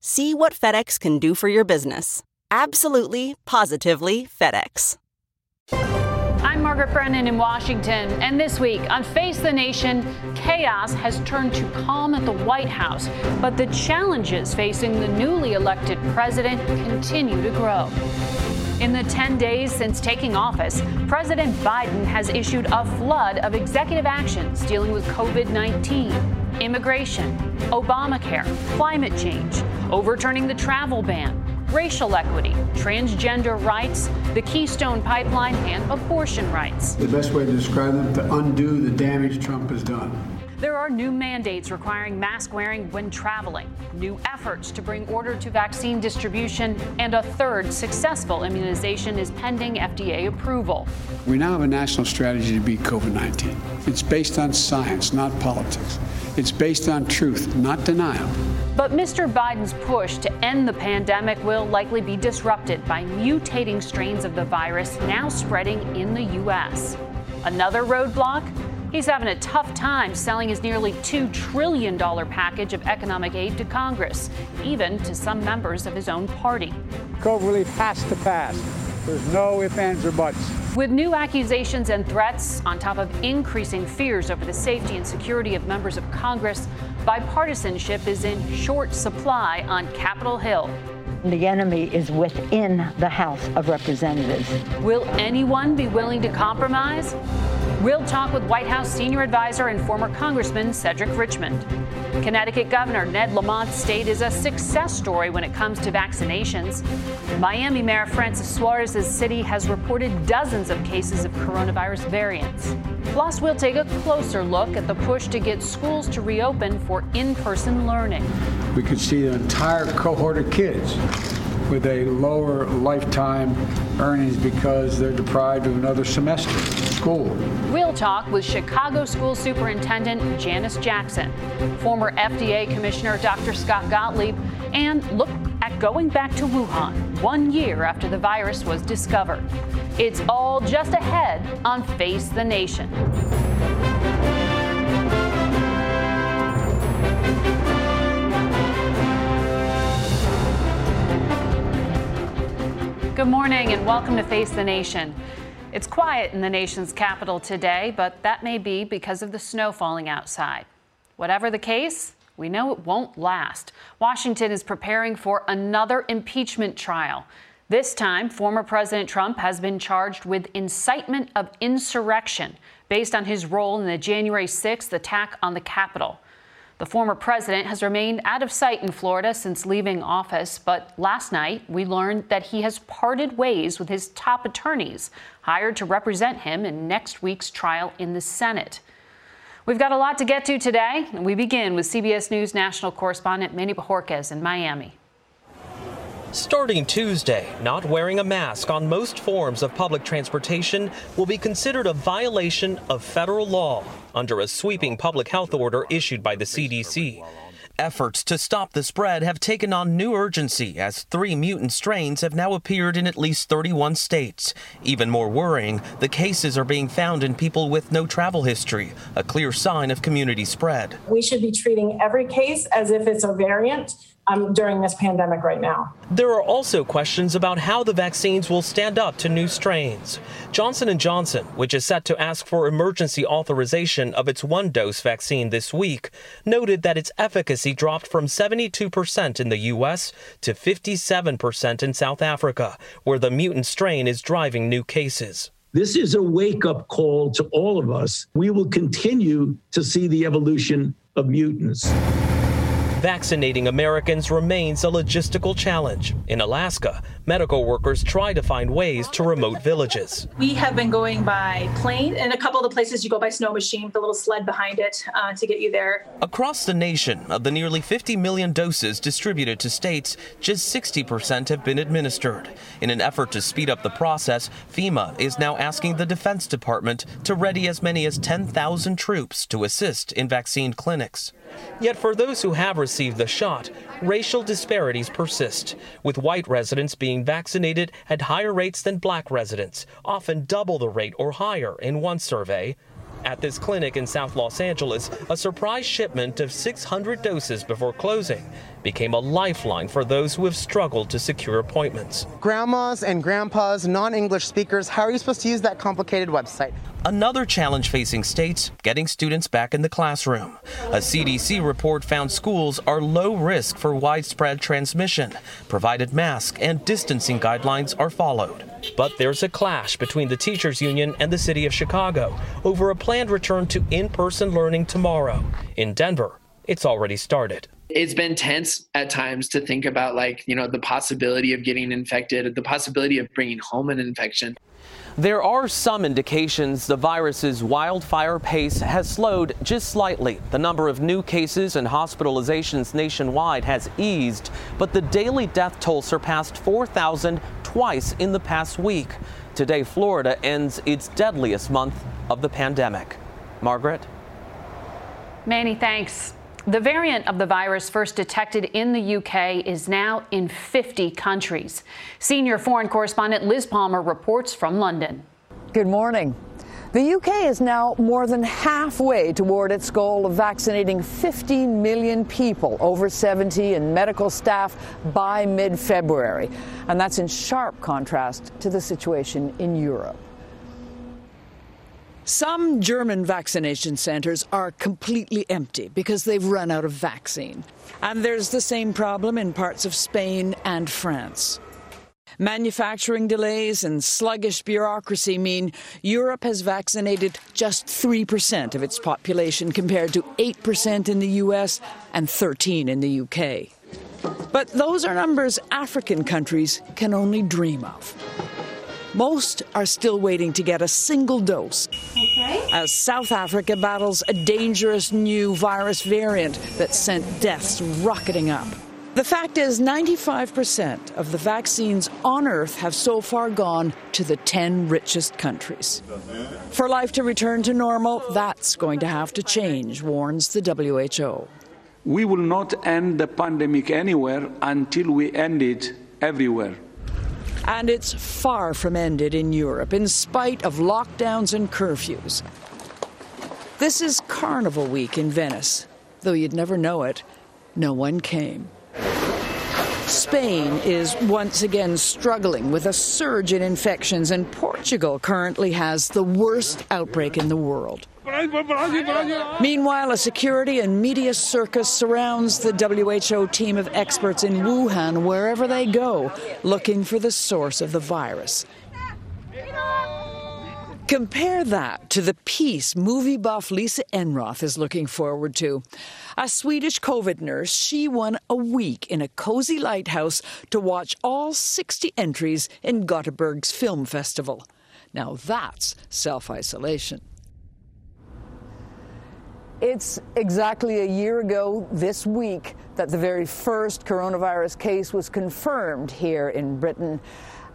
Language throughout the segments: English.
See what FedEx can do for your business. Absolutely, positively FedEx. I'm Margaret Brennan in Washington, and this week on Face the Nation, chaos has turned to calm at the White House, but the challenges facing the newly elected president continue to grow. In the 10 days since taking office, President Biden has issued a flood of executive actions dealing with COVID 19, immigration, Obamacare, climate change, overturning the travel ban, racial equity, transgender rights, the Keystone Pipeline, and abortion rights. The best way to describe them to undo the damage Trump has done. There are new mandates requiring mask wearing when traveling, new efforts to bring order to vaccine distribution, and a third successful immunization is pending FDA approval. We now have a national strategy to beat COVID 19. It's based on science, not politics. It's based on truth, not denial. But Mr. Biden's push to end the pandemic will likely be disrupted by mutating strains of the virus now spreading in the U.S. Another roadblock? He's having a tough time selling his nearly $2 trillion package of economic aid to Congress, even to some members of his own party. COVID relief has to pass. There's no ifs, ands, or buts. With new accusations and threats, on top of increasing fears over the safety and security of members of Congress, bipartisanship is in short supply on Capitol Hill. The enemy is within the House of Representatives. Will anyone be willing to compromise? We'll talk with White House senior advisor and former Congressman Cedric Richmond. Connecticut Governor Ned Lamont's state is a success story when it comes to vaccinations. Miami Mayor Francis Suarez's city has reported dozens of cases of coronavirus variants. Plus, we'll take a closer look at the push to get schools to reopen for in person learning. We could see an entire cohort of kids with a lower lifetime earnings because they're deprived of another semester of school. We'll talk with Chicago School Superintendent Janice Jackson, former FDA Commissioner Dr. Scott Gottlieb, and look at going back to Wuhan one year after the virus was discovered. It's all just ahead on Face the Nation. Good morning and welcome to Face the Nation. It's quiet in the nation's capital today, but that may be because of the snow falling outside. Whatever the case, we know it won't last. Washington is preparing for another impeachment trial. This time, former President Trump has been charged with incitement of insurrection based on his role in the January 6th attack on the Capitol. The former president has remained out of sight in Florida since leaving office, but last night we learned that he has parted ways with his top attorneys hired to represent him in next week's trial in the Senate. We've got a lot to get to today, and we begin with CBS News national correspondent Manny Bojorquez in Miami. Starting Tuesday, not wearing a mask on most forms of public transportation will be considered a violation of federal law under a sweeping public health order issued by the CDC. Efforts to stop the spread have taken on new urgency as three mutant strains have now appeared in at least 31 states. Even more worrying, the cases are being found in people with no travel history, a clear sign of community spread. We should be treating every case as if it's a variant um, during this pandemic right now. There are also questions about how the vaccines will stand up to new strains. Johnson & Johnson, which is set to ask for emergency authorization of its one-dose vaccine this week, noted that its efficacy dropped from 72% in the US to 57% in South Africa, where the mutant strain is driving new cases. This is a wake up call to all of us. We will continue to see the evolution of mutants. Vaccinating Americans remains a logistical challenge. In Alaska, medical workers try to find ways to remote villages. We have been going by plane, and a couple of the places you go by snow machine with a little sled behind it uh, to get you there. Across the nation, of the nearly 50 million doses distributed to states, just 60% have been administered. In an effort to speed up the process, FEMA is now asking the Defense Department to ready as many as 10,000 troops to assist in vaccine clinics. Yet for those who have received the shot, racial disparities persist, with white residents being vaccinated at higher rates than black residents, often double the rate or higher in one survey. At this clinic in South Los Angeles, a surprise shipment of 600 doses before closing became a lifeline for those who have struggled to secure appointments. Grandmas and grandpas, non English speakers, how are you supposed to use that complicated website? Another challenge facing states getting students back in the classroom. A CDC report found schools are low risk for widespread transmission, provided masks and distancing guidelines are followed. But there's a clash between the teachers union and the city of Chicago over a planned return to in person learning tomorrow. In Denver, it's already started it's been tense at times to think about like you know the possibility of getting infected the possibility of bringing home an infection there are some indications the virus's wildfire pace has slowed just slightly. The number of new cases and hospitalizations nationwide has eased, but the daily death toll surpassed 4,000 twice in the past week. Today, Florida ends its deadliest month of the pandemic. Margaret? Manny, thanks. The variant of the virus first detected in the UK is now in 50 countries. Senior foreign correspondent Liz Palmer reports from London. Good morning. The UK is now more than halfway toward its goal of vaccinating 15 million people over 70 and medical staff by mid February. And that's in sharp contrast to the situation in Europe. Some German vaccination centers are completely empty because they've run out of vaccine. And there's the same problem in parts of Spain and France. Manufacturing delays and sluggish bureaucracy mean Europe has vaccinated just 3% of its population compared to 8% in the US and 13 in the UK. But those are numbers African countries can only dream of. Most are still waiting to get a single dose. Okay. As South Africa battles a dangerous new virus variant that sent deaths rocketing up. The fact is, 95% of the vaccines on Earth have so far gone to the 10 richest countries. For life to return to normal, that's going to have to change, warns the WHO. We will not end the pandemic anywhere until we end it everywhere. And it's far from ended in Europe, in spite of lockdowns and curfews. This is Carnival Week in Venice. Though you'd never know it, no one came. Spain is once again struggling with a surge in infections, and Portugal currently has the worst outbreak in the world. Meanwhile, a security and media circus surrounds the WHO team of experts in Wuhan wherever they go, looking for the source of the virus. Compare that to the peace movie buff Lisa Enroth is looking forward to. A Swedish COVID nurse, she won a week in a cozy lighthouse to watch all 60 entries in Gothenburg's film festival. Now that's self isolation. It's exactly a year ago this week that the very first coronavirus case was confirmed here in Britain.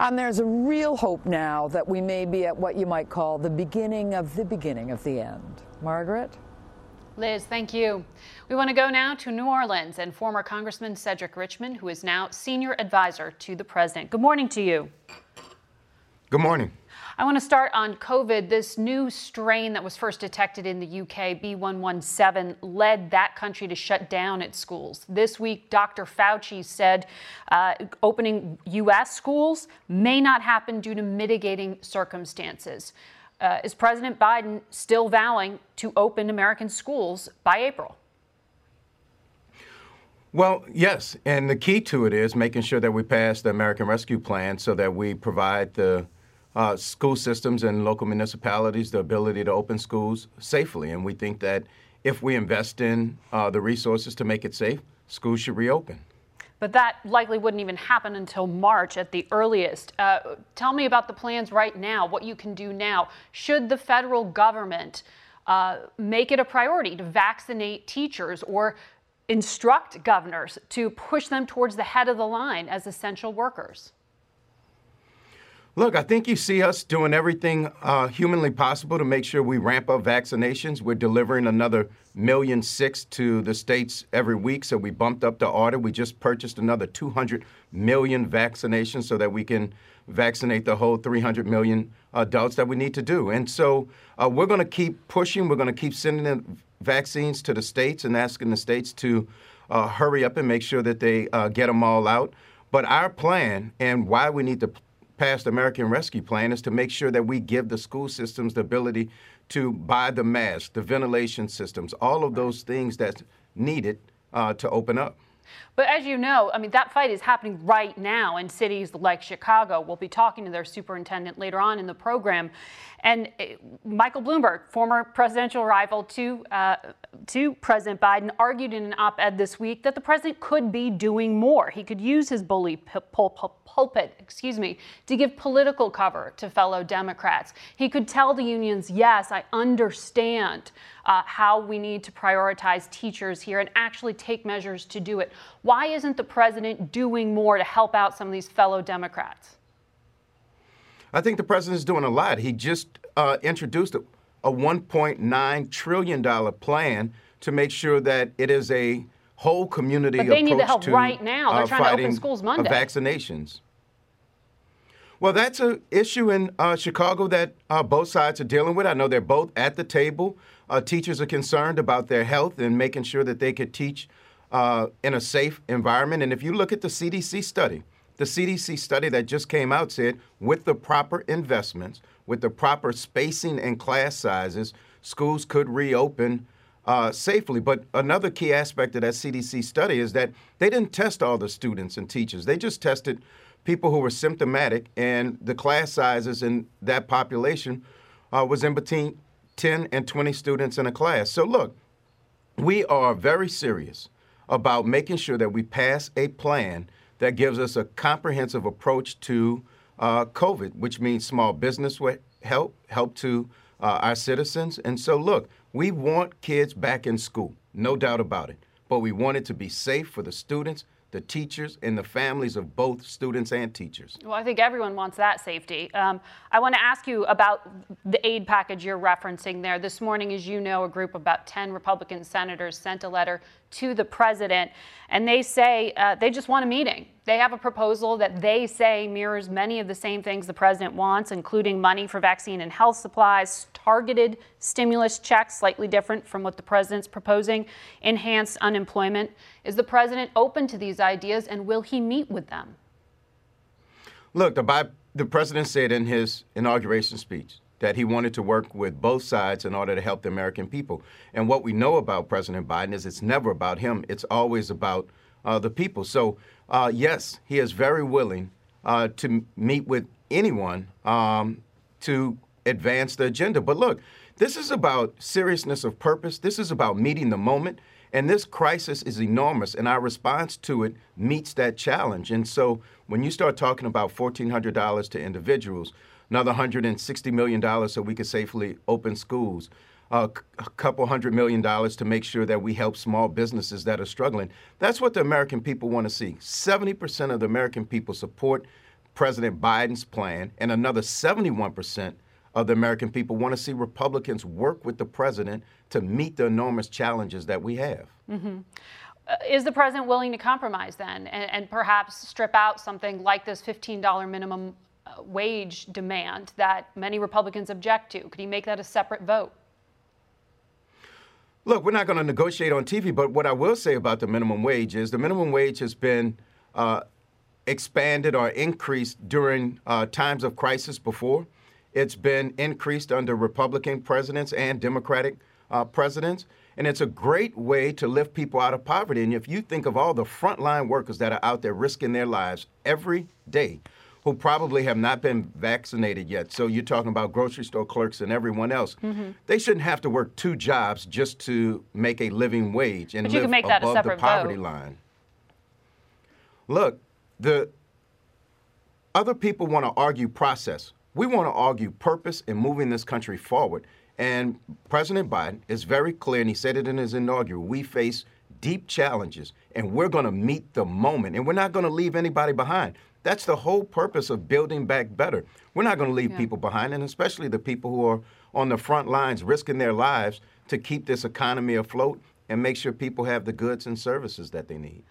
And there's a real hope now that we may be at what you might call the beginning of the beginning of the end. Margaret? Liz, thank you. We want to go now to New Orleans and former Congressman Cedric Richmond, who is now senior advisor to the president. Good morning to you. Good morning. I want to start on COVID. This new strain that was first detected in the UK, B117, led that country to shut down its schools. This week, Dr. Fauci said uh, opening U.S. schools may not happen due to mitigating circumstances. Uh, is President Biden still vowing to open American schools by April? Well, yes. And the key to it is making sure that we pass the American Rescue Plan so that we provide the uh, school systems and local municipalities the ability to open schools safely. And we think that if we invest in uh, the resources to make it safe, schools should reopen. But that likely wouldn't even happen until March at the earliest. Uh, tell me about the plans right now, what you can do now. Should the federal government uh, make it a priority to vaccinate teachers or instruct governors to push them towards the head of the line as essential workers? Look, I think you see us doing everything uh, humanly possible to make sure we ramp up vaccinations. We're delivering another million six to the states every week, so we bumped up the order. We just purchased another 200 million vaccinations so that we can vaccinate the whole 300 million adults that we need to do. And so uh, we're going to keep pushing. We're going to keep sending in vaccines to the states and asking the states to uh, hurry up and make sure that they uh, get them all out. But our plan and why we need to passed American Rescue Plan is to make sure that we give the school systems the ability to buy the masks, the ventilation systems, all of those things that's needed uh, to open up. But as you know, I mean, that fight is happening right now in cities like Chicago. We'll be talking to their superintendent later on in the program. And uh, Michael Bloomberg, former presidential rival to, uh, to President Biden, argued in an op ed this week that the president could be doing more. He could use his bully pulpit, excuse me, to give political cover to fellow Democrats. He could tell the unions, yes, I understand uh, how we need to prioritize teachers here and actually take measures to do it. Why isn't the president doing more to help out some of these fellow Democrats? I think the president is doing a lot. He just uh, introduced a, a $1.9 trillion plan to make sure that it is a whole community but they approach need the help to right now. They're uh, trying to open schools Monday. vaccinations. Well, that's an issue in uh, Chicago that uh, both sides are dealing with. I know they're both at the table. Uh, teachers are concerned about their health and making sure that they could teach uh, in a safe environment. And if you look at the CDC study, the CDC study that just came out said with the proper investments, with the proper spacing and class sizes, schools could reopen uh, safely. But another key aspect of that CDC study is that they didn't test all the students and teachers. They just tested people who were symptomatic, and the class sizes in that population uh, was in between 10 and 20 students in a class. So, look, we are very serious about making sure that we pass a plan that gives us a comprehensive approach to uh, COVID, which means small business help, help to uh, our citizens. And so, look, we want kids back in school, no doubt about it. But we want it to be safe for the students the teachers and the families of both students and teachers. Well, I think everyone wants that safety. Um, I want to ask you about the aid package you're referencing there. This morning, as you know, a group of about 10 Republican senators sent a letter to the president, and they say uh, they just want a meeting. They have a proposal that they say mirrors many of the same things the president wants, including money for vaccine and health supplies, targeted stimulus checks, slightly different from what the president's proposing, enhanced unemployment. Is the president open to these ideas, and will he meet with them? Look, the, the president said in his inauguration speech that he wanted to work with both sides in order to help the American people. And what we know about President Biden is it's never about him, it's always about uh, the people. So, uh, yes, he is very willing uh, to meet with anyone um, to advance the agenda. But look, this is about seriousness of purpose, this is about meeting the moment. And this crisis is enormous, and our response to it meets that challenge. And so, when you start talking about $1,400 to individuals, another $160 million so we could safely open schools, a couple hundred million dollars to make sure that we help small businesses that are struggling. That's what the American people want to see. 70% of the American people support President Biden's plan, and another 71% of the American people want to see Republicans work with the president to meet the enormous challenges that we have. Mm-hmm. Uh, is the president willing to compromise then and, and, perhaps strip out something like this $15 minimum wage demand that many Republicans object to? Could he make that a separate vote? Look, we're not going to negotiate on TV, but what I will say about the minimum wage is the minimum wage has been uh, expanded or increased during uh, times of crisis before. It's been increased under Republican presidents and Democratic uh, presidents. And it's a great way to lift people out of poverty. And if you think of all the frontline workers that are out there risking their lives every day, who probably have not been vaccinated yet. So you're talking about grocery store clerks and everyone else. Mm-hmm. They shouldn't have to work two jobs just to make a living wage and live above the poverty vote. line. Look, the other people want to argue process. We want to argue purpose in moving this country forward. And President Biden is very clear, and he said it in his inaugural we face deep challenges, and we're going to meet the moment, and we're not going to leave anybody behind. That's the whole purpose of building back better. We're not going to leave yeah. people behind, and especially the people who are on the front lines risking their lives to keep this economy afloat and make sure people have the goods and services that they need.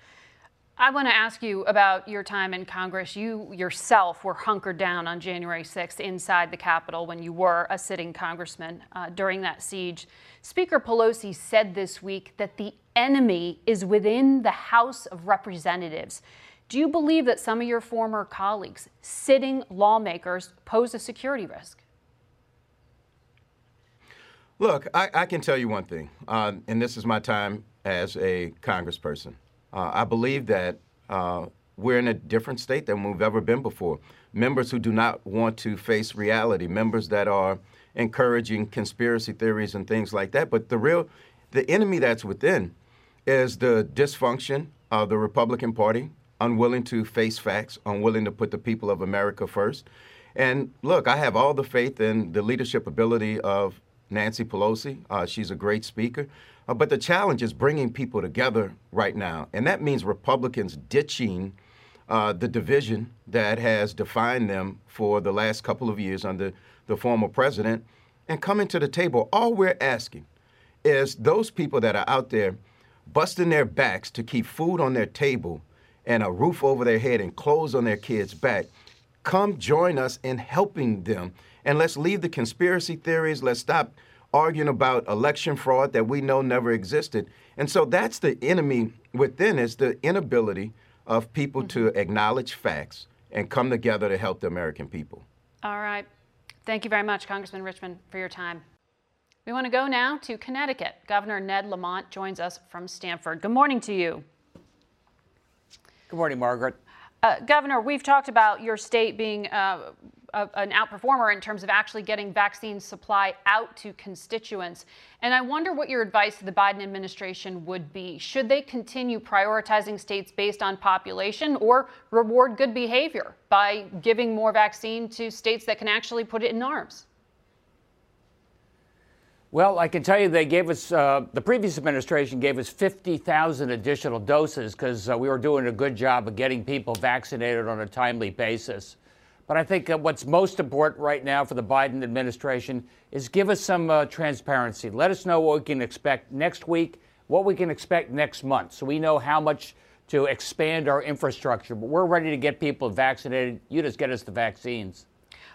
I want to ask you about your time in Congress. You yourself were hunkered down on January 6th inside the Capitol when you were a sitting congressman uh, during that siege. Speaker Pelosi said this week that the enemy is within the House of Representatives. Do you believe that some of your former colleagues, sitting lawmakers, pose a security risk? Look, I, I can tell you one thing, uh, and this is my time as a congressperson. Uh, I believe that uh, we're in a different state than we've ever been before. Members who do not want to face reality, members that are encouraging conspiracy theories and things like that. But the real, the enemy that's within is the dysfunction of the Republican Party, unwilling to face facts, unwilling to put the people of America first. And look, I have all the faith in the leadership ability of Nancy Pelosi. Uh, she's a great speaker. Uh, but the challenge is bringing people together right now. And that means Republicans ditching uh, the division that has defined them for the last couple of years under the former president and coming to the table. All we're asking is those people that are out there busting their backs to keep food on their table and a roof over their head and clothes on their kids' back. Come join us in helping them. And let's leave the conspiracy theories. Let's stop arguing about election fraud that we know never existed. And so that's the enemy within is the inability of people mm-hmm. to acknowledge facts and come together to help the American people. All right. Thank you very much, Congressman Richmond, for your time. We want to go now to Connecticut. Governor Ned Lamont joins us from Stamford. Good morning to you. Good morning, Margaret. Uh, Governor, we've talked about your state being uh, a, an outperformer in terms of actually getting vaccine supply out to constituents. And I wonder what your advice to the Biden administration would be. Should they continue prioritizing states based on population or reward good behavior by giving more vaccine to states that can actually put it in arms? Well, I can tell you they gave us, uh, the previous administration gave us 50,000 additional doses because uh, we were doing a good job of getting people vaccinated on a timely basis. But I think uh, what's most important right now for the Biden administration is give us some uh, transparency. Let us know what we can expect next week, what we can expect next month, so we know how much to expand our infrastructure. But we're ready to get people vaccinated. You just get us the vaccines.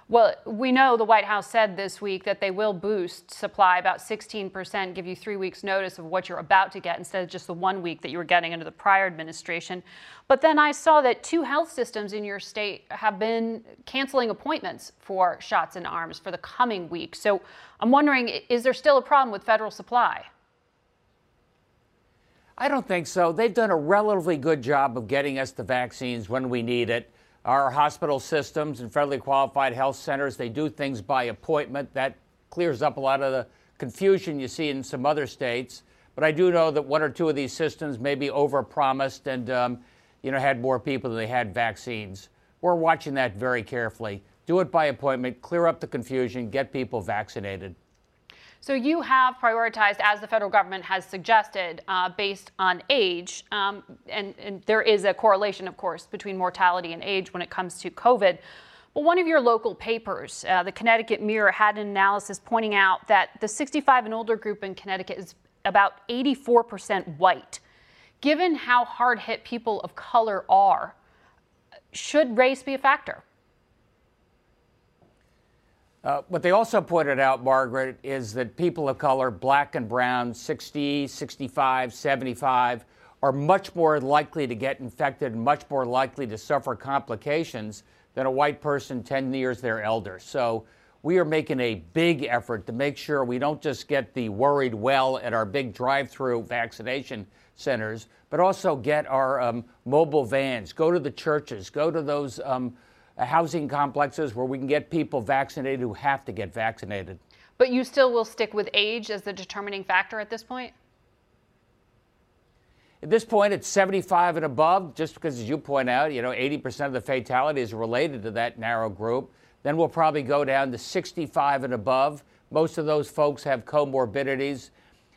Well, we know the White House said this week that they will boost supply about 16%, give you three weeks' notice of what you're about to get instead of just the one week that you were getting under the prior administration. But then I saw that two health systems in your state have been canceling appointments for shots in arms for the coming week. So I'm wondering is there still a problem with federal supply? I don't think so. They've done a relatively good job of getting us the vaccines when we need it. Our hospital systems and federally qualified health centers, they do things by appointment. That clears up a lot of the confusion you see in some other states. But I do know that one or two of these systems may be overpromised and, um, you know, had more people than they had vaccines. We're watching that very carefully. Do it by appointment, clear up the confusion, get people vaccinated. So you have prioritized, as the federal government has suggested, uh, based on age, um, and, and there is a correlation, of course, between mortality and age when it comes to COVID. Well, one of your local papers, uh, the Connecticut Mirror, had an analysis pointing out that the 65 and older group in Connecticut is about 84% white. Given how hard hit people of color are, should race be a factor? Uh, what they also pointed out, Margaret, is that people of color, black and brown, 60, 65, 75, are much more likely to get infected much more likely to suffer complications than a white person 10 years their elder. So we are making a big effort to make sure we don't just get the worried well at our big drive through vaccination centers, but also get our um, mobile vans, go to the churches, go to those um, Uh, housing complexes where we can get people vaccinated who have to get vaccinated. But you still will stick with age as the determining factor at this point? At this point, it's 75 and above, just because, as you point out, you know, 80% of the fatalities are related to that narrow group. Then we'll probably go down to 65 and above. Most of those folks have comorbidities.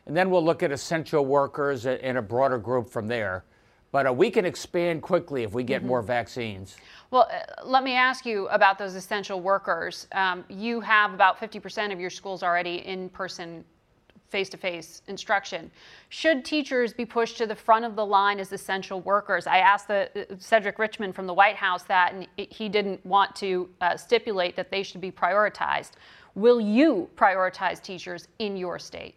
And then we'll look at essential workers in a broader group from there. But uh, we can expand quickly if we get mm-hmm. more vaccines. Well, uh, let me ask you about those essential workers. Um, you have about 50% of your schools already in person face to face instruction. Should teachers be pushed to the front of the line as essential workers? I asked the, uh, Cedric Richmond from the White House that, and he didn't want to uh, stipulate that they should be prioritized. Will you prioritize teachers in your state?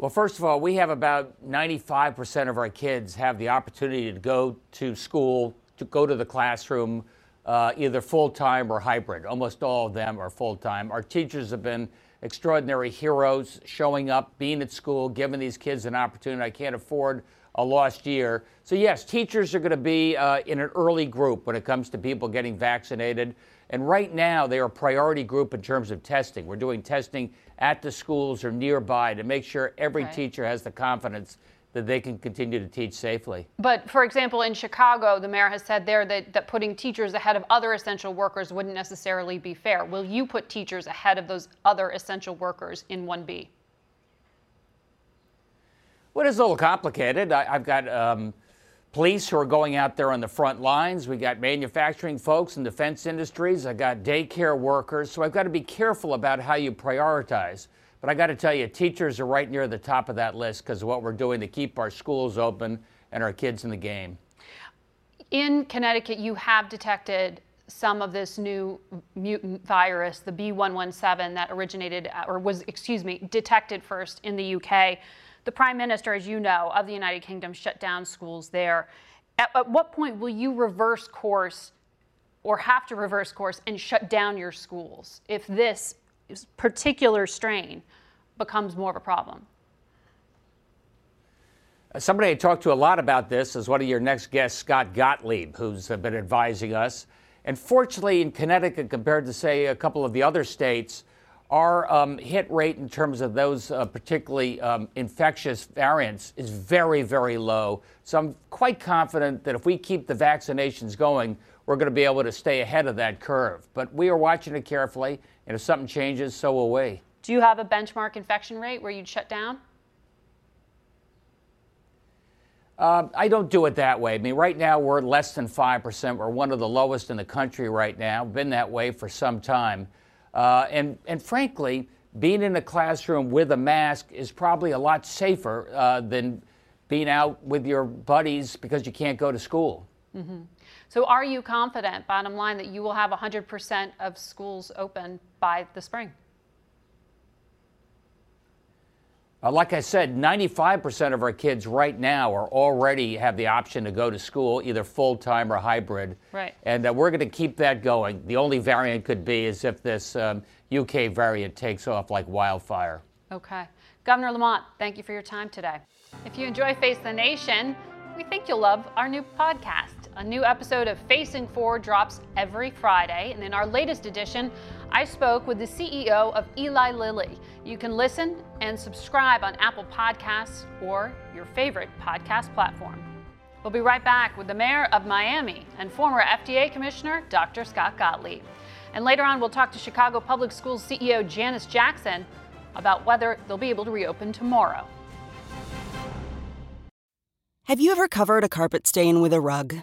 Well, first of all, we have about 95% of our kids have the opportunity to go to school, to go to the classroom, uh, either full time or hybrid. Almost all of them are full time. Our teachers have been extraordinary heroes, showing up, being at school, giving these kids an opportunity. I can't afford a lost year. So, yes, teachers are going to be uh, in an early group when it comes to people getting vaccinated. And right now, they are a priority group in terms of testing. We're doing testing at the schools or nearby to make sure every right. teacher has the confidence that they can continue to teach safely. But for example, in Chicago, the mayor has said there that, that putting teachers ahead of other essential workers wouldn't necessarily be fair. Will you put teachers ahead of those other essential workers in 1B? Well, it's a little complicated. I, have got um, police who are going out there on the front lines. We got manufacturing folks and defense industries. I got daycare workers. So I've got to be careful about how you prioritize. But I got to tell you, teachers are right near the top of that list because of what we're doing to keep our schools open and our kids in the game. In Connecticut, you have detected some of this new mutant virus, the B117, that originated or was, excuse me, detected first in the UK. The Prime Minister, as you know, of the United Kingdom shut down schools there. At, at what point will you reverse course or have to reverse course and shut down your schools if this particular strain becomes more of a problem? Somebody I talked to a lot about this is one of your next guests, Scott Gottlieb, who's been advising us. And fortunately, in Connecticut, compared to, say, a couple of the other states, our um, hit rate in terms of those uh, particularly um, infectious variants is very, very low. So I'm quite confident that if we keep the vaccinations going, we're going to be able to stay ahead of that curve. But we are watching it carefully, and if something changes, so will we. Do you have a benchmark infection rate where you'd shut down? Uh, I don't do it that way. I mean, right now we're less than 5%. We're one of the lowest in the country right now. Been that way for some time. Uh, and, and frankly, being in a classroom with a mask is probably a lot safer uh, than being out with your buddies because you can't go to school. Mm-hmm. So, are you confident, bottom line, that you will have 100% of schools open by the spring? Uh, like I said, 95% of our kids right now are already have the option to go to school, either full time or hybrid. Right. And uh, we're going to keep that going. The only variant could be is if this um, UK variant takes off like wildfire. Okay. Governor Lamont, thank you for your time today. If you enjoy Face the Nation, we think you'll love our new podcast. A new episode of Facing Forward drops every Friday, and in our latest edition, I spoke with the CEO of Eli Lilly. You can listen and subscribe on Apple Podcasts or your favorite podcast platform. We'll be right back with the mayor of Miami and former FDA Commissioner Dr. Scott Gottlieb. And later on, we'll talk to Chicago Public Schools CEO Janice Jackson about whether they'll be able to reopen tomorrow. Have you ever covered a carpet stain with a rug?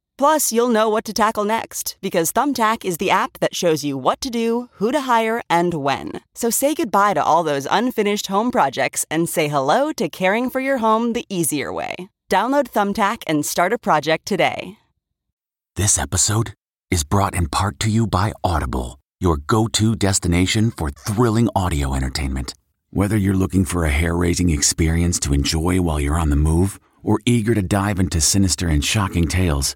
Plus, you'll know what to tackle next because Thumbtack is the app that shows you what to do, who to hire, and when. So say goodbye to all those unfinished home projects and say hello to caring for your home the easier way. Download Thumbtack and start a project today. This episode is brought in part to you by Audible, your go to destination for thrilling audio entertainment. Whether you're looking for a hair raising experience to enjoy while you're on the move or eager to dive into sinister and shocking tales,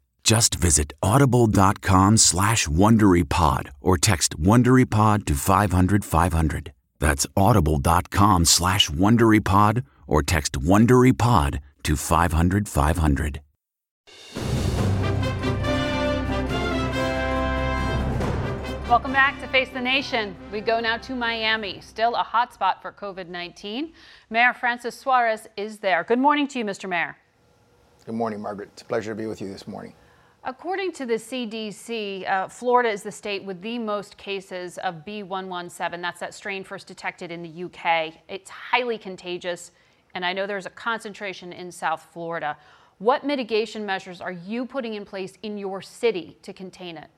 Just visit audible.com slash WonderyPod or text WonderyPod to 500 500. That's audible.com slash WonderyPod or text WonderyPod to 500 500. Welcome back to Face the Nation. We go now to Miami, still a hotspot for COVID 19. Mayor Francis Suarez is there. Good morning to you, Mr. Mayor. Good morning, Margaret. It's a pleasure to be with you this morning. According to the CDC, uh, Florida is the state with the most cases of B117. That's that strain first detected in the UK. It's highly contagious, and I know there's a concentration in South Florida. What mitigation measures are you putting in place in your city to contain it?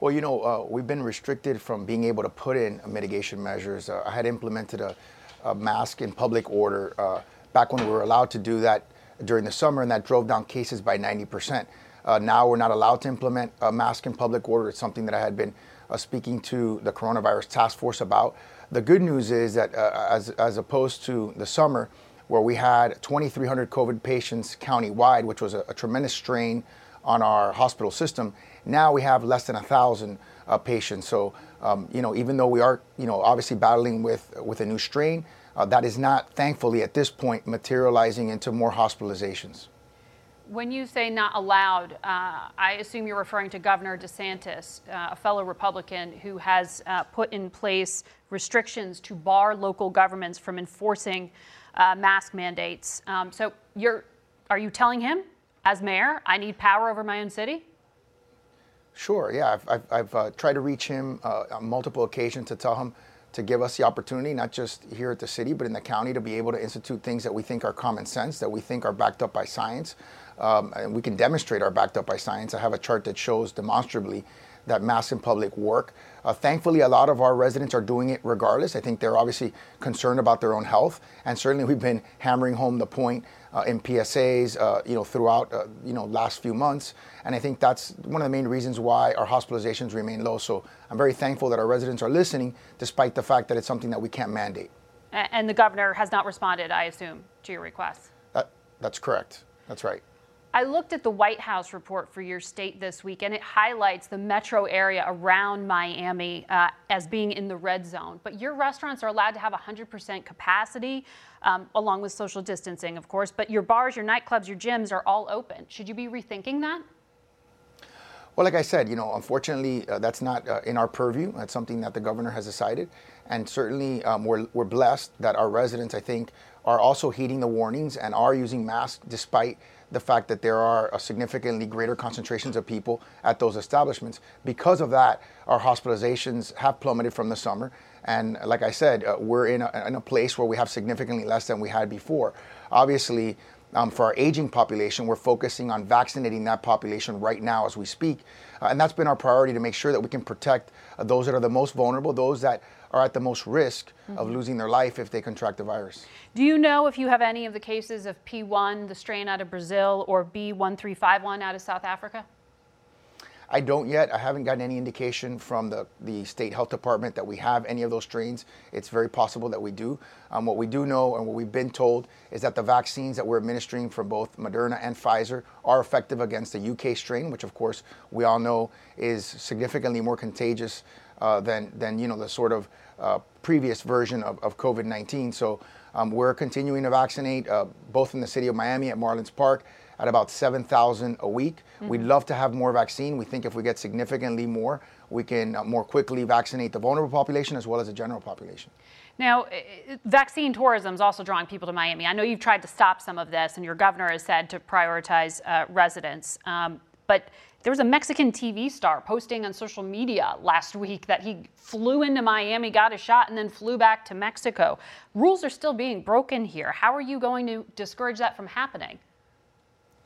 Well, you know, uh, we've been restricted from being able to put in mitigation measures. Uh, I had implemented a, a, mask in public order uh, back when we were allowed to do that during the summer, and that drove down cases by 90%. Uh, now we're not allowed to implement a mask in public order. It's something that I had been uh, speaking to the coronavirus task force about. The good news is that uh, as, as opposed to the summer, where we had 2,300 COVID patients countywide, which was a, a tremendous strain on our hospital system, now we have less than a thousand uh, patients. So, um, you know, even though we are, you know, obviously battling with with a new strain, uh, that is not, thankfully, at this point, materializing into more hospitalizations. When you say not allowed, uh, I assume you're referring to Governor DeSantis, uh, a fellow Republican who has uh, put in place restrictions to bar local governments from enforcing uh, mask mandates. Um, so, you're, are you telling him, as mayor, I need power over my own city? Sure, yeah. I've, I've, I've uh, tried to reach him uh, on multiple occasions to tell him to give us the opportunity, not just here at the city, but in the county, to be able to institute things that we think are common sense, that we think are backed up by science. Um, and we can demonstrate are backed up by science. I have a chart that shows demonstrably that masks in public work. Uh, thankfully, a lot of our residents are doing it regardless. I think they're obviously concerned about their own health, and certainly we've been hammering home the point uh, in PSAs, uh, you know, throughout uh, you know last few months, and I think that's one of the main reasons why our hospitalizations remain low. So I'm very thankful that our residents are listening, despite the fact that it's something that we can't mandate. And the governor has not responded, I assume, to your request. That, that's correct. That's right. I looked at the White House report for your state this week, and it highlights the metro area around Miami uh, as being in the red zone. But your restaurants are allowed to have 100% capacity, um, along with social distancing, of course. But your bars, your nightclubs, your gyms are all open. Should you be rethinking that? Well, like I said, you know, unfortunately, uh, that's not uh, in our purview. That's something that the governor has decided. And certainly, um, we're, we're blessed that our residents, I think, are also heeding the warnings and are using masks despite the fact that there are significantly greater concentrations of people at those establishments. Because of that, our hospitalizations have plummeted from the summer. And like I said, uh, we're in a, in a place where we have significantly less than we had before. Obviously, um, for our aging population, we're focusing on vaccinating that population right now as we speak. Uh, and that's been our priority to make sure that we can protect uh, those that are the most vulnerable, those that are at the most risk mm-hmm. of losing their life if they contract the virus. Do you know if you have any of the cases of P1, the strain out of Brazil, or B1351 out of South Africa? I don't yet. I haven't gotten any indication from the, the state health department that we have any of those strains. It's very possible that we do. Um, what we do know and what we've been told is that the vaccines that we're administering from both Moderna and Pfizer are effective against the UK strain, which of course we all know is significantly more contagious uh, than, than you know the sort of uh, previous version of, of COVID-19. So um, we're continuing to vaccinate uh, both in the city of Miami at Marlins Park at about 7,000 a week. Mm-hmm. We'd love to have more vaccine. We think if we get significantly more, we can uh, more quickly vaccinate the vulnerable population as well as the general population. Now, vaccine tourism is also drawing people to Miami. I know you've tried to stop some of this, and your governor has said to prioritize uh, residents. Um, but there was a Mexican TV star posting on social media last week that he flew into Miami, got a shot, and then flew back to Mexico. Rules are still being broken here. How are you going to discourage that from happening?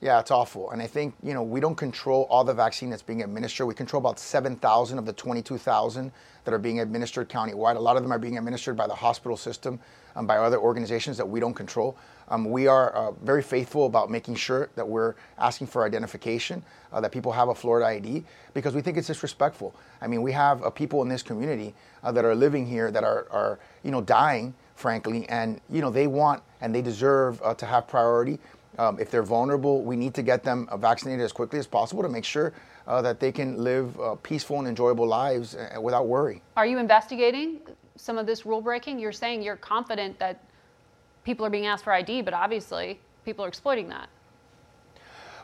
Yeah, it's awful. And I think, you know, we don't control all the vaccine that's being administered. We control about 7,000 of the 22,000 that are being administered countywide. A lot of them are being administered by the hospital system and by other organizations that we don't control. Um, we are uh, very faithful about making sure that we're asking for identification, uh, that people have a Florida ID, because we think it's disrespectful. I mean, we have uh, people in this community uh, that are living here that are, are, you know, dying, frankly, and, you know, they want and they deserve uh, to have priority. Um, if they're vulnerable, we need to get them vaccinated as quickly as possible to make sure uh, that they can live uh, peaceful and enjoyable lives uh, without worry. Are you investigating some of this rule breaking? You're saying you're confident that people are being asked for ID, but obviously people are exploiting that.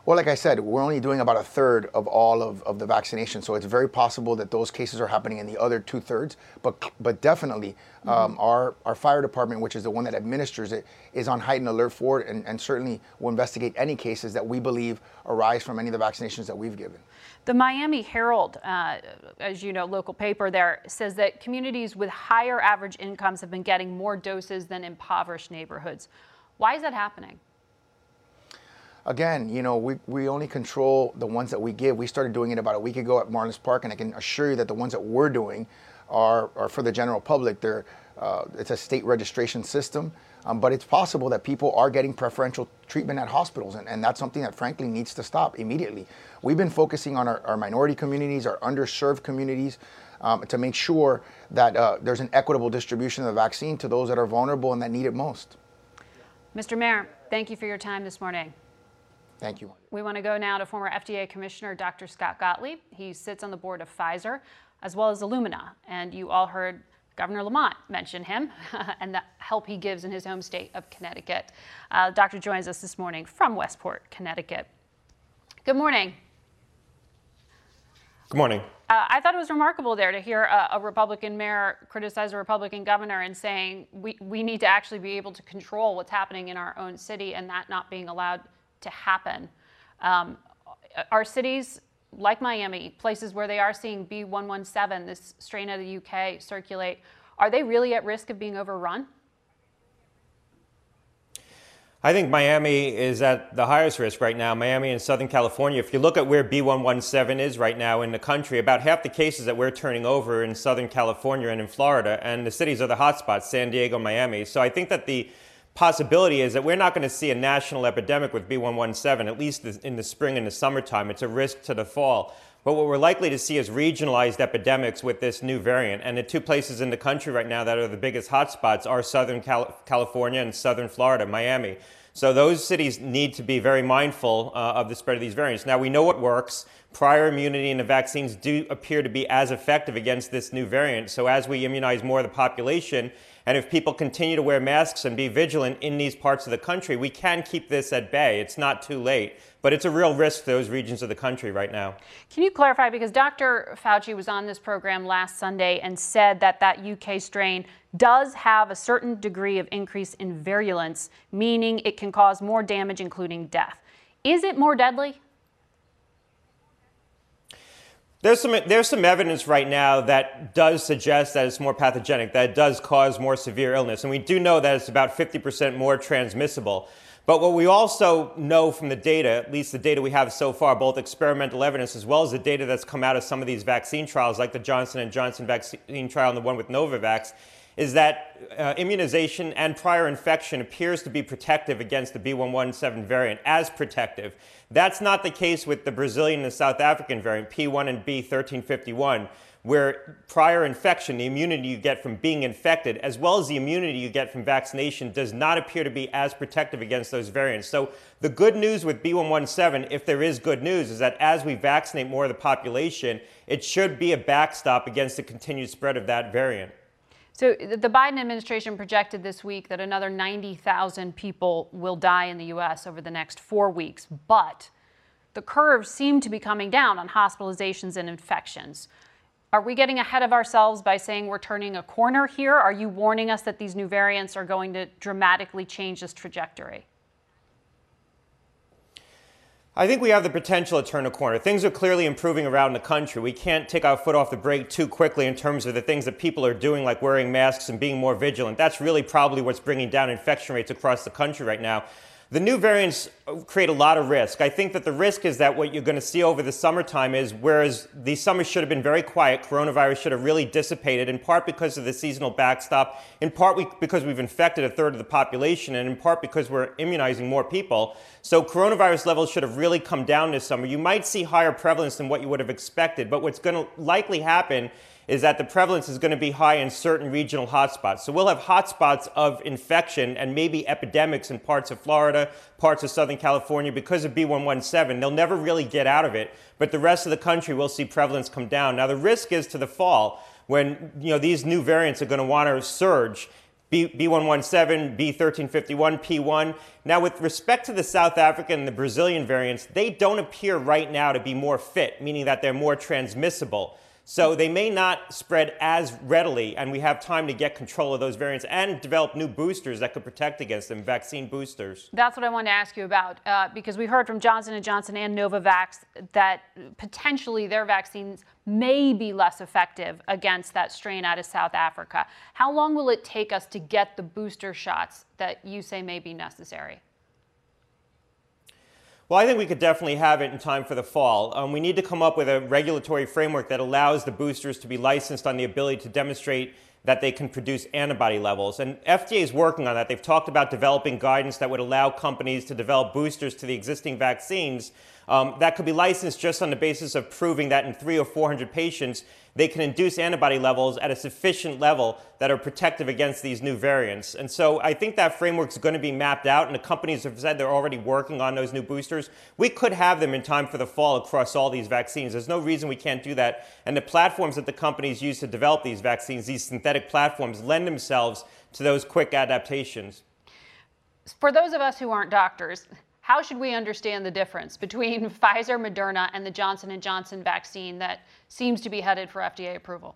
Well, like I said, we're only doing about a third of all of, of the vaccination, so it's very possible that those cases are happening in the other two thirds. But but definitely, mm-hmm. um, our our fire department, which is the one that administers it, is on heightened alert for it, and, and certainly will investigate any cases that we believe arise from any of the vaccinations that we've given. The Miami Herald, uh, as you know, local paper there, says that communities with higher average incomes have been getting more doses than impoverished neighborhoods. Why is that happening? Again, you know, we, we only control the ones that we give. We started doing it about a week ago at Marlins Park, and I can assure you that the ones that we're doing are, are for the general public. They're, uh, it's a state registration system, um, but it's possible that people are getting preferential treatment at hospitals, and, and that's something that frankly needs to stop immediately. We've been focusing on our, our minority communities, our underserved communities, um, to make sure that uh, there's an equitable distribution of the vaccine to those that are vulnerable and that need it most. Mr. Mayor, thank you for your time this morning. Thank you. We want to go now to former FDA Commissioner Dr. Scott Gottlieb. He sits on the board of Pfizer as well as Illumina. And you all heard Governor Lamont mention him and the help he gives in his home state of Connecticut. Uh, doctor joins us this morning from Westport, Connecticut. Good morning. Good morning. Uh, I thought it was remarkable there to hear a, a, Republican mayor criticize a Republican governor and saying we, we need to actually be able to control what's happening in our own city and that not being allowed to happen. Um, our cities, like Miami, places where they are seeing B117, this strain of the UK, circulate, are they really at risk of being overrun? I think Miami is at the highest risk right now. Miami and Southern California. If you look at where B117 is right now in the country, about half the cases that we're turning over in Southern California and in Florida, and the cities are the hotspots, San Diego, Miami. So I think that the possibility is that we're not going to see a national epidemic with B117, at least in the spring and the summertime. It's a risk to the fall. But what we're likely to see is regionalized epidemics with this new variant. And the two places in the country right now that are the biggest hotspots are Southern Cal- California and Southern Florida, Miami. So those cities need to be very mindful uh, of the spread of these variants. Now we know what works. Prior immunity and the vaccines do appear to be as effective against this new variant. So as we immunize more of the population, and if people continue to wear masks and be vigilant in these parts of the country, we can keep this at bay. It's not too late, but it's a real risk to those regions of the country right now. Can you clarify? Because Dr. Fauci was on this program last Sunday and said that that UK strain does have a certain degree of increase in virulence, meaning it can cause more damage, including death. Is it more deadly? There's some, there's some evidence right now that does suggest that it's more pathogenic, that it does cause more severe illness. And we do know that it's about 50% more transmissible. But what we also know from the data, at least the data we have so far, both experimental evidence as well as the data that's come out of some of these vaccine trials, like the Johnson & Johnson vaccine trial and the one with Novavax, is that uh, immunization and prior infection appears to be protective against the B117 variant, as protective. That's not the case with the Brazilian and South African variant, P1 and B1351 where prior infection, the immunity you get from being infected, as well as the immunity you get from vaccination, does not appear to be as protective against those variants. So, the good news with B117, if there is good news, is that as we vaccinate more of the population, it should be a backstop against the continued spread of that variant. So, the Biden administration projected this week that another 90,000 people will die in the U.S. over the next four weeks, but the curves seem to be coming down on hospitalizations and infections. Are we getting ahead of ourselves by saying we're turning a corner here? Are you warning us that these new variants are going to dramatically change this trajectory? I think we have the potential to turn a corner. Things are clearly improving around the country. We can't take our foot off the brake too quickly in terms of the things that people are doing, like wearing masks and being more vigilant. That's really probably what's bringing down infection rates across the country right now. The new variants create a lot of risk. I think that the risk is that what you're going to see over the summertime is whereas the summer should have been very quiet, coronavirus should have really dissipated, in part because of the seasonal backstop, in part because we've infected a third of the population, and in part because we're immunizing more people. So coronavirus levels should have really come down this summer. You might see higher prevalence than what you would have expected, but what's going to likely happen is that the prevalence is going to be high in certain regional hotspots. So we'll have hotspots of infection and maybe epidemics in parts of Florida, parts of Southern California because of B117. They'll never really get out of it, but the rest of the country will see prevalence come down. Now the risk is to the fall when you know these new variants are going to want to surge. B, B117, B1351, P1. Now, with respect to the South African and the Brazilian variants, they don't appear right now to be more fit, meaning that they're more transmissible. So they may not spread as readily, and we have time to get control of those variants and develop new boosters that could protect against them, vaccine boosters. That's what I wanted to ask you about, uh, because we heard from Johnson & Johnson and Novavax that potentially their vaccines may be less effective against that strain out of South Africa. How long will it take us to get the booster shots that you say may be necessary? Well, I think we could definitely have it in time for the fall. Um, we need to come up with a regulatory framework that allows the boosters to be licensed on the ability to demonstrate that they can produce antibody levels. And FDA is working on that. They've talked about developing guidance that would allow companies to develop boosters to the existing vaccines um, that could be licensed just on the basis of proving that in three or 400 patients, they can induce antibody levels at a sufficient level that are protective against these new variants. And so I think that framework is going to be mapped out, and the companies have said they're already working on those new boosters. We could have them in time for the fall across all these vaccines. There's no reason we can't do that. And the platforms that the companies use to develop these vaccines, these synthetic platforms, lend themselves to those quick adaptations. For those of us who aren't doctors, how should we understand the difference between Pfizer, Moderna, and the Johnson & Johnson vaccine that seems to be headed for FDA approval?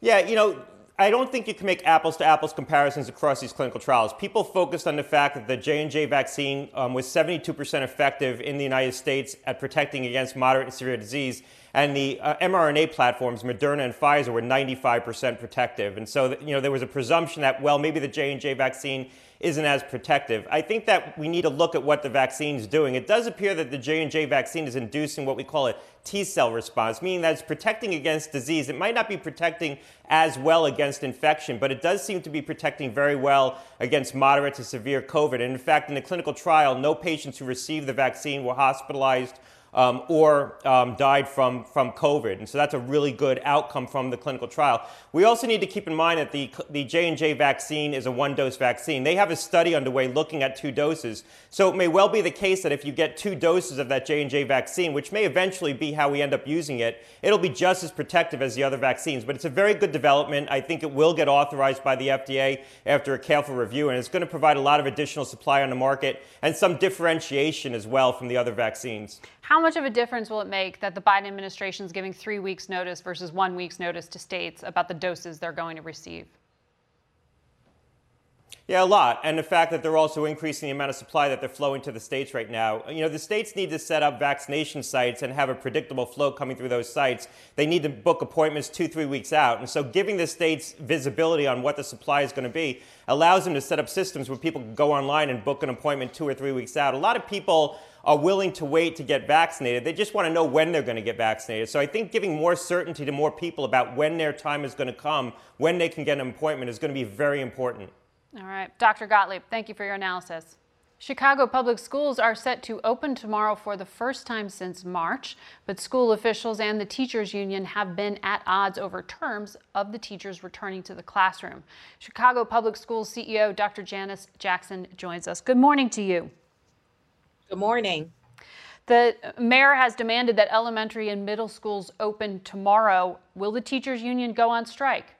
Yeah, you know, I don't think you can make apples to apples comparisons across these clinical trials. People focused on the fact that the J&J vaccine um, was 72% effective in the United States at protecting against moderate and severe disease, and the uh, mRNA platforms, Moderna and Pfizer, were 95% protective. And so, you know, there was a presumption that, well, maybe the J&J vaccine isn't as protective. I think that we need to look at what the vaccine is doing. It does appear that the J&J vaccine is inducing what we call a T cell response, meaning that it's protecting against disease. It might not be protecting as well against infection, but it does seem to be protecting very well against moderate to severe COVID. And in fact, in the clinical trial, no patients who received the vaccine were hospitalized um, or um, died from, from COVID. And so that's a really good outcome from the clinical trial. We also need to keep in mind that the, the J&J vaccine is a one-dose vaccine. They have a study underway looking at two doses. So it may well be the case that if you get two doses of that J&J vaccine, which may eventually be how we end up using it, it'll be just as protective as the other vaccines. But it's a very good development. I think it will get authorized by the FDA after a careful review, and it's going to provide a lot of additional supply on the market and some differentiation as well from the other vaccines. How much of a difference will it make that the Biden administration is giving three weeks' notice versus one week's notice to states about the doses they're going to receive? Yeah, a lot. And the fact that they're also increasing the amount of supply that they're flowing to the states right now. You know, the states need to set up vaccination sites and have a predictable flow coming through those sites. They need to book appointments two, three weeks out. And so giving the states visibility on what the supply is going to be allows them to set up systems where people can go online and book an appointment two or three weeks out. A lot of people are willing to wait to get vaccinated. They just want to know when they're going to get vaccinated. So I think giving more certainty to more people about when their time is going to come, when they can get an appointment is going to be very important. All right. Dr. Gottlieb, thank you for your analysis. Chicago public schools are set to open tomorrow for the first time since March, but school officials and the teachers union have been at odds over terms of the teachers returning to the classroom. Chicago Public Schools CEO Dr. Janice Jackson joins us. Good morning to you. Good morning. The mayor has demanded that elementary and middle schools open tomorrow. Will the teachers union go on strike?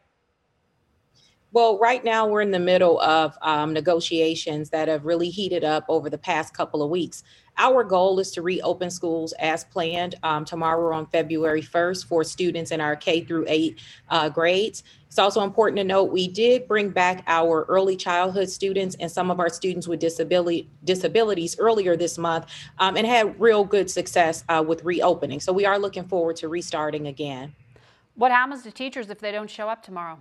Well, right now we're in the middle of um, negotiations that have really heated up over the past couple of weeks. Our goal is to reopen schools as planned um, tomorrow on February 1st for students in our K through 8 uh, grades. It's also important to note we did bring back our early childhood students and some of our students with disability disabilities earlier this month um, and had real good success uh, with reopening. So we are looking forward to restarting again. What happens to teachers if they don't show up tomorrow?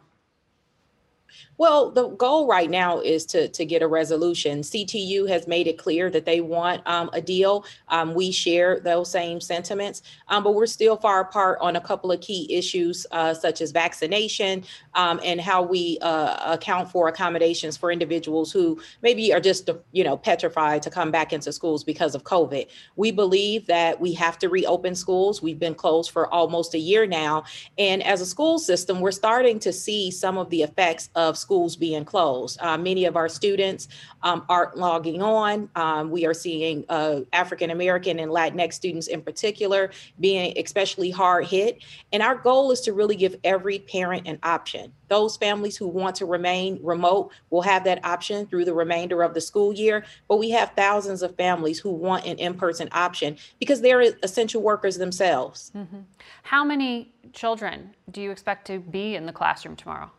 Well, the goal right now is to to get a resolution. CTU has made it clear that they want um, a deal. Um, we share those same sentiments, um, but we're still far apart on a couple of key issues, uh, such as vaccination um, and how we uh, account for accommodations for individuals who maybe are just you know petrified to come back into schools because of COVID. We believe that we have to reopen schools. We've been closed for almost a year now, and as a school system, we're starting to see some of the effects of schools being closed. Uh, many of our students um, aren't logging on. Um, we are seeing uh, African American and Latinx students in particular being especially hard hit. And our goal is to really give every parent an option. Those families who want to remain remote will have that option through the remainder of the school year. But we have thousands of families who want an in person option because they're essential workers themselves. Mm-hmm. How many children do you expect to be in the classroom tomorrow?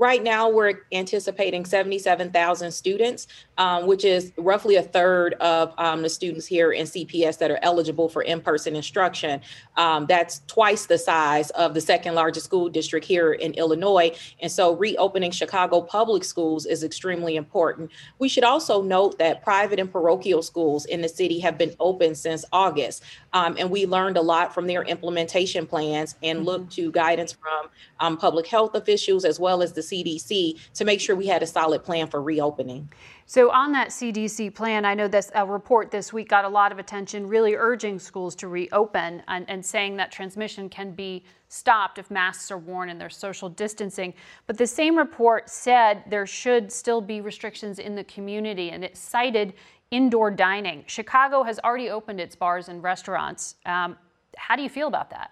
Right now, we're anticipating 77,000 students, um, which is roughly a third of um, the students here in CPS that are eligible for in person instruction. Um, that's twice the size of the second largest school district here in Illinois. And so, reopening Chicago public schools is extremely important. We should also note that private and parochial schools in the city have been open since August. Um, and we learned a lot from their implementation plans and mm-hmm. looked to guidance from um, public health officials as well as the CDC to make sure we had a solid plan for reopening. So, on that CDC plan, I know this a report this week got a lot of attention, really urging schools to reopen and, and, saying that transmission can be stopped if masks are worn and there's social distancing. But the same report said there should still be restrictions in the community, and it cited indoor dining. Chicago has already opened its bars and restaurants. Um, how do you feel about that?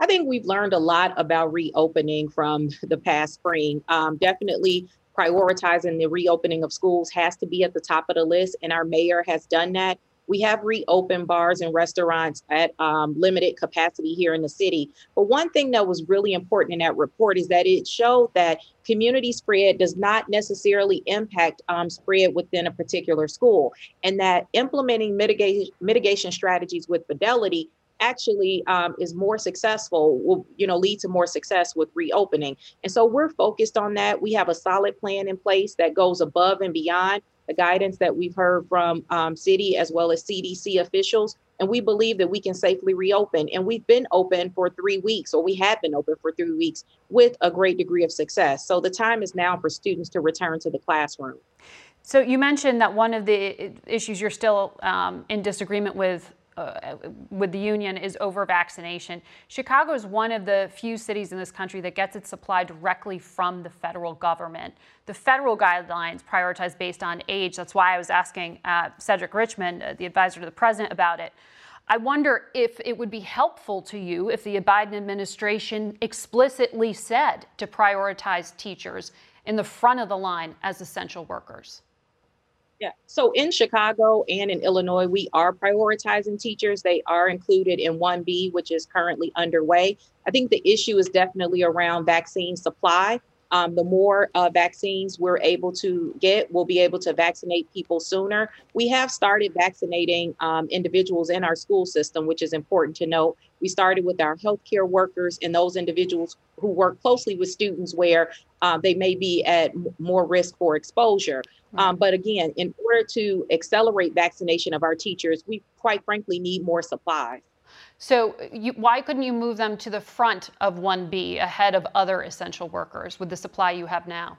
I think we've learned a lot about reopening from the past spring. Um, definitely prioritizing the reopening of schools has to be at the top of the list, and our mayor has done that. We have reopened bars and restaurants at um, limited capacity here in the city. But one thing that was really important in that report is that it showed that community spread does not necessarily impact um, spread within a particular school, and that implementing mitigation mitigation strategies with fidelity actually um, is more successful will you know lead to more success with reopening. And so we're focused on that. We have a solid plan in place that goes above and beyond the guidance that we've heard from um, city as well as cdc officials. And we believe that we can safely reopen. And we've been open for three weeks or we have been open for three weeks with a great degree of success. So the time is now for students to return to the classroom. So you mentioned that one of the issues you're still um, in disagreement with uh, with the union is over vaccination. Chicago is one of the few cities in this country that gets its supply directly from the federal government. The federal guidelines prioritize based on age. That's why I was asking uh, Cedric Richmond, uh, the advisor to the president, about it. I wonder if it would be helpful to you if the Biden administration explicitly said to prioritize teachers in the front of the line as essential workers. Yeah. So in Chicago and in Illinois, we are prioritizing teachers. They are included in 1B, which is currently underway. I think the issue is definitely around vaccine supply. Um, the more uh, vaccines we're able to get, we'll be able to vaccinate people sooner. We have started vaccinating um, individuals in our school system, which is important to note. We started with our healthcare workers and those individuals who work closely with students where uh, they may be at more risk for exposure. Um, but again, in order to accelerate vaccination of our teachers, we quite frankly need more supplies. So, you, why couldn't you move them to the front of 1B ahead of other essential workers with the supply you have now?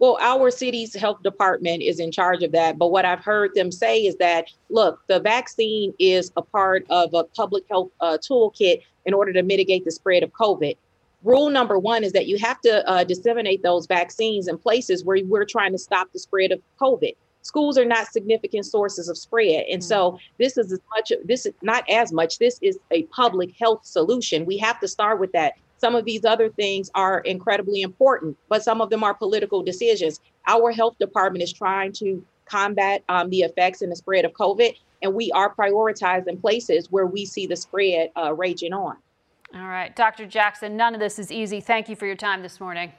Well, our city's health department is in charge of that. But what I've heard them say is that, look, the vaccine is a part of a public health uh, toolkit in order to mitigate the spread of COVID. Rule number one is that you have to uh, disseminate those vaccines in places where we're trying to stop the spread of COVID schools are not significant sources of spread. And so mm-hmm. this is as much this is not as much this is a public health solution. We have to start with that. Some of these other things are incredibly important but some of them are political decisions. Our health department is trying to combat um, the effects and the spread of covid and we are prioritizing places where we see the spread uh, raging on. All right. Dr jackson none of this is easy. Thank you for your time this morning.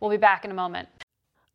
We'll be back in a moment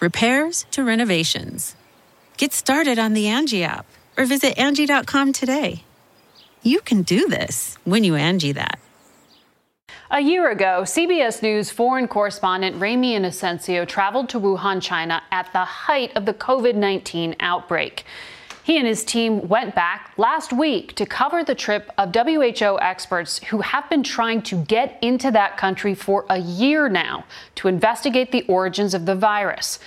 repairs to renovations. Get started on the Angi app or visit Angi.com today. You can do this when you Angi that. A year ago, CBS News foreign correspondent Ramy Inocencio traveled to Wuhan, China at the height of the COVID 19 outbreak. He and his team went back last week to cover the trip of WHO experts who have been trying to get into that country for a year now to investigate the origins of the virus.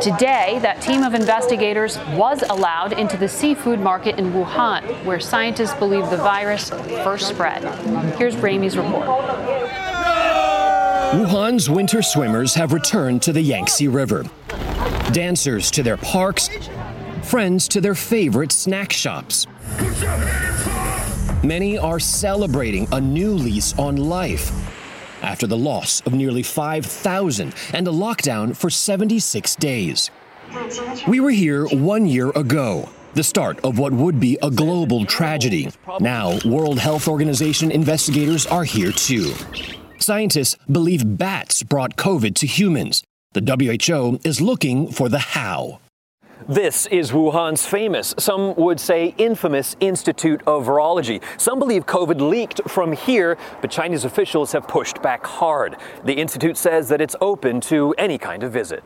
Today, that team of investigators was allowed into the seafood market in Wuhan, where scientists believe the virus first spread. Here's Ramy's report. Wuhan's winter swimmers have returned to the Yangtze River. Dancers to their parks, friends to their favorite snack shops. Many are celebrating a new lease on life after the loss of nearly 5,000 and a lockdown for 76 days. We were here one year ago, the start of what would be a global tragedy. Now, World Health Organization investigators are here too. Scientists believe bats brought COVID to humans. The WHO is looking for the how. This is Wuhan's famous, some would say infamous, Institute of Virology. Some believe COVID leaked from here, but Chinese officials have pushed back hard. The institute says that it's open to any kind of visit.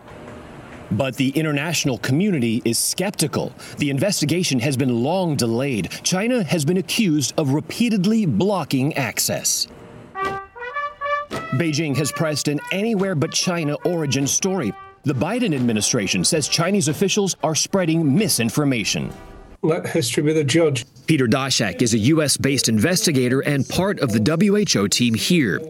But the international community is skeptical. The investigation has been long delayed. China has been accused of repeatedly blocking access. Beijing has pressed an anywhere but China origin story. The Biden administration says Chinese officials are spreading misinformation. Let history be the judge. Peter Daszak is a U.S. based investigator and part of the WHO team here.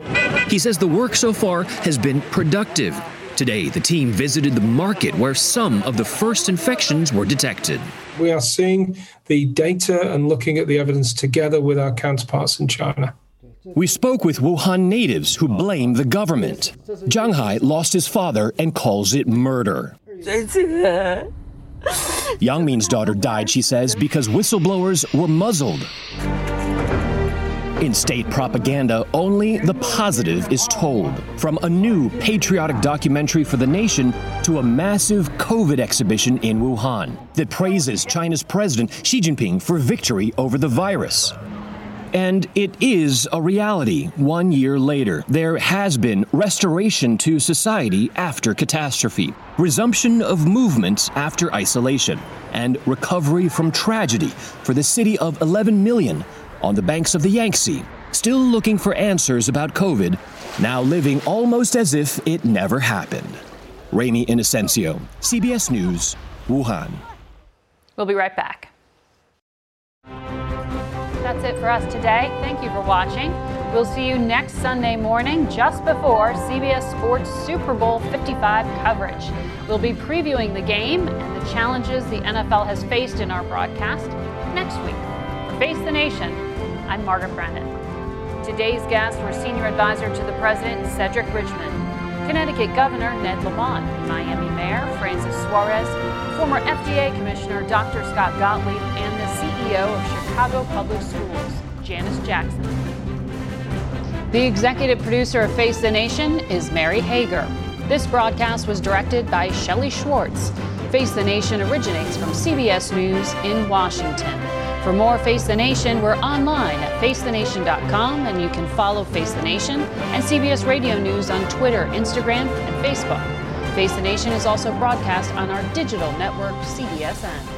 He says the work so far has been productive. Today, the team visited the market where some of the first infections were detected. We are seeing the data and looking at the evidence together with our counterparts in China. We spoke with Wuhan natives who blame the government. Zhang Hai lost his father and calls it murder. Yang Min's daughter died, she says, because whistleblowers were muzzled. In state propaganda, only the positive is told. From a new patriotic documentary for the nation to a massive COVID exhibition in Wuhan that praises China's President Xi Jinping for victory over the virus. And it is a reality. One year later, there has been restoration to society after catastrophe, resumption of movement after isolation, and recovery from tragedy for the city of 11 million on the banks of the Yangtze, still looking for answers about COVID, now living almost as if it never happened. Ramy Inocencio, CBS News, Wuhan. We'll be right back. That's it for us today. Thank you for watching. We'll see you next Sunday morning just before CBS Sports Super Bowl 55 coverage. We'll be previewing the game and the challenges the NFL has faced in our broadcast next week. For Face the Nation, I'm Margaret Brennan. Today's guests were Senior Advisor to the President Cedric Richmond, Connecticut Governor Ned Lamont, Miami Mayor Francis Suarez, former FDA Commissioner Dr. Scott Gottlieb, and the CEO of Chicago Public Schools, Janice Jackson. The executive producer of Face the Nation is Mary Hager. This broadcast was directed by Shelley Schwartz. Face the Nation originates from CBS News in Washington. For more Face the Nation, we're online at facethenation.com and you can follow Face the Nation and CBS Radio News on Twitter, Instagram, and Facebook. Face the Nation is also broadcast on our digital network, CBSN.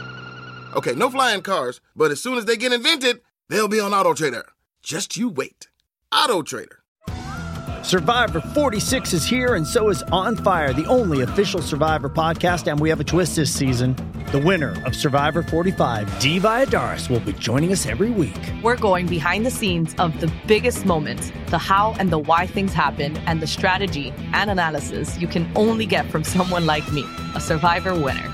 Okay, no flying cars, but as soon as they get invented, they'll be on Auto Trader. Just you wait. Auto Trader. Survivor 46 is here, and so is On Fire, the only official Survivor podcast. And we have a twist this season. The winner of Survivor 45, Dee Valladares, will be joining us every week. We're going behind the scenes of the biggest moments, the how and the why things happen, and the strategy and analysis you can only get from someone like me, a Survivor winner.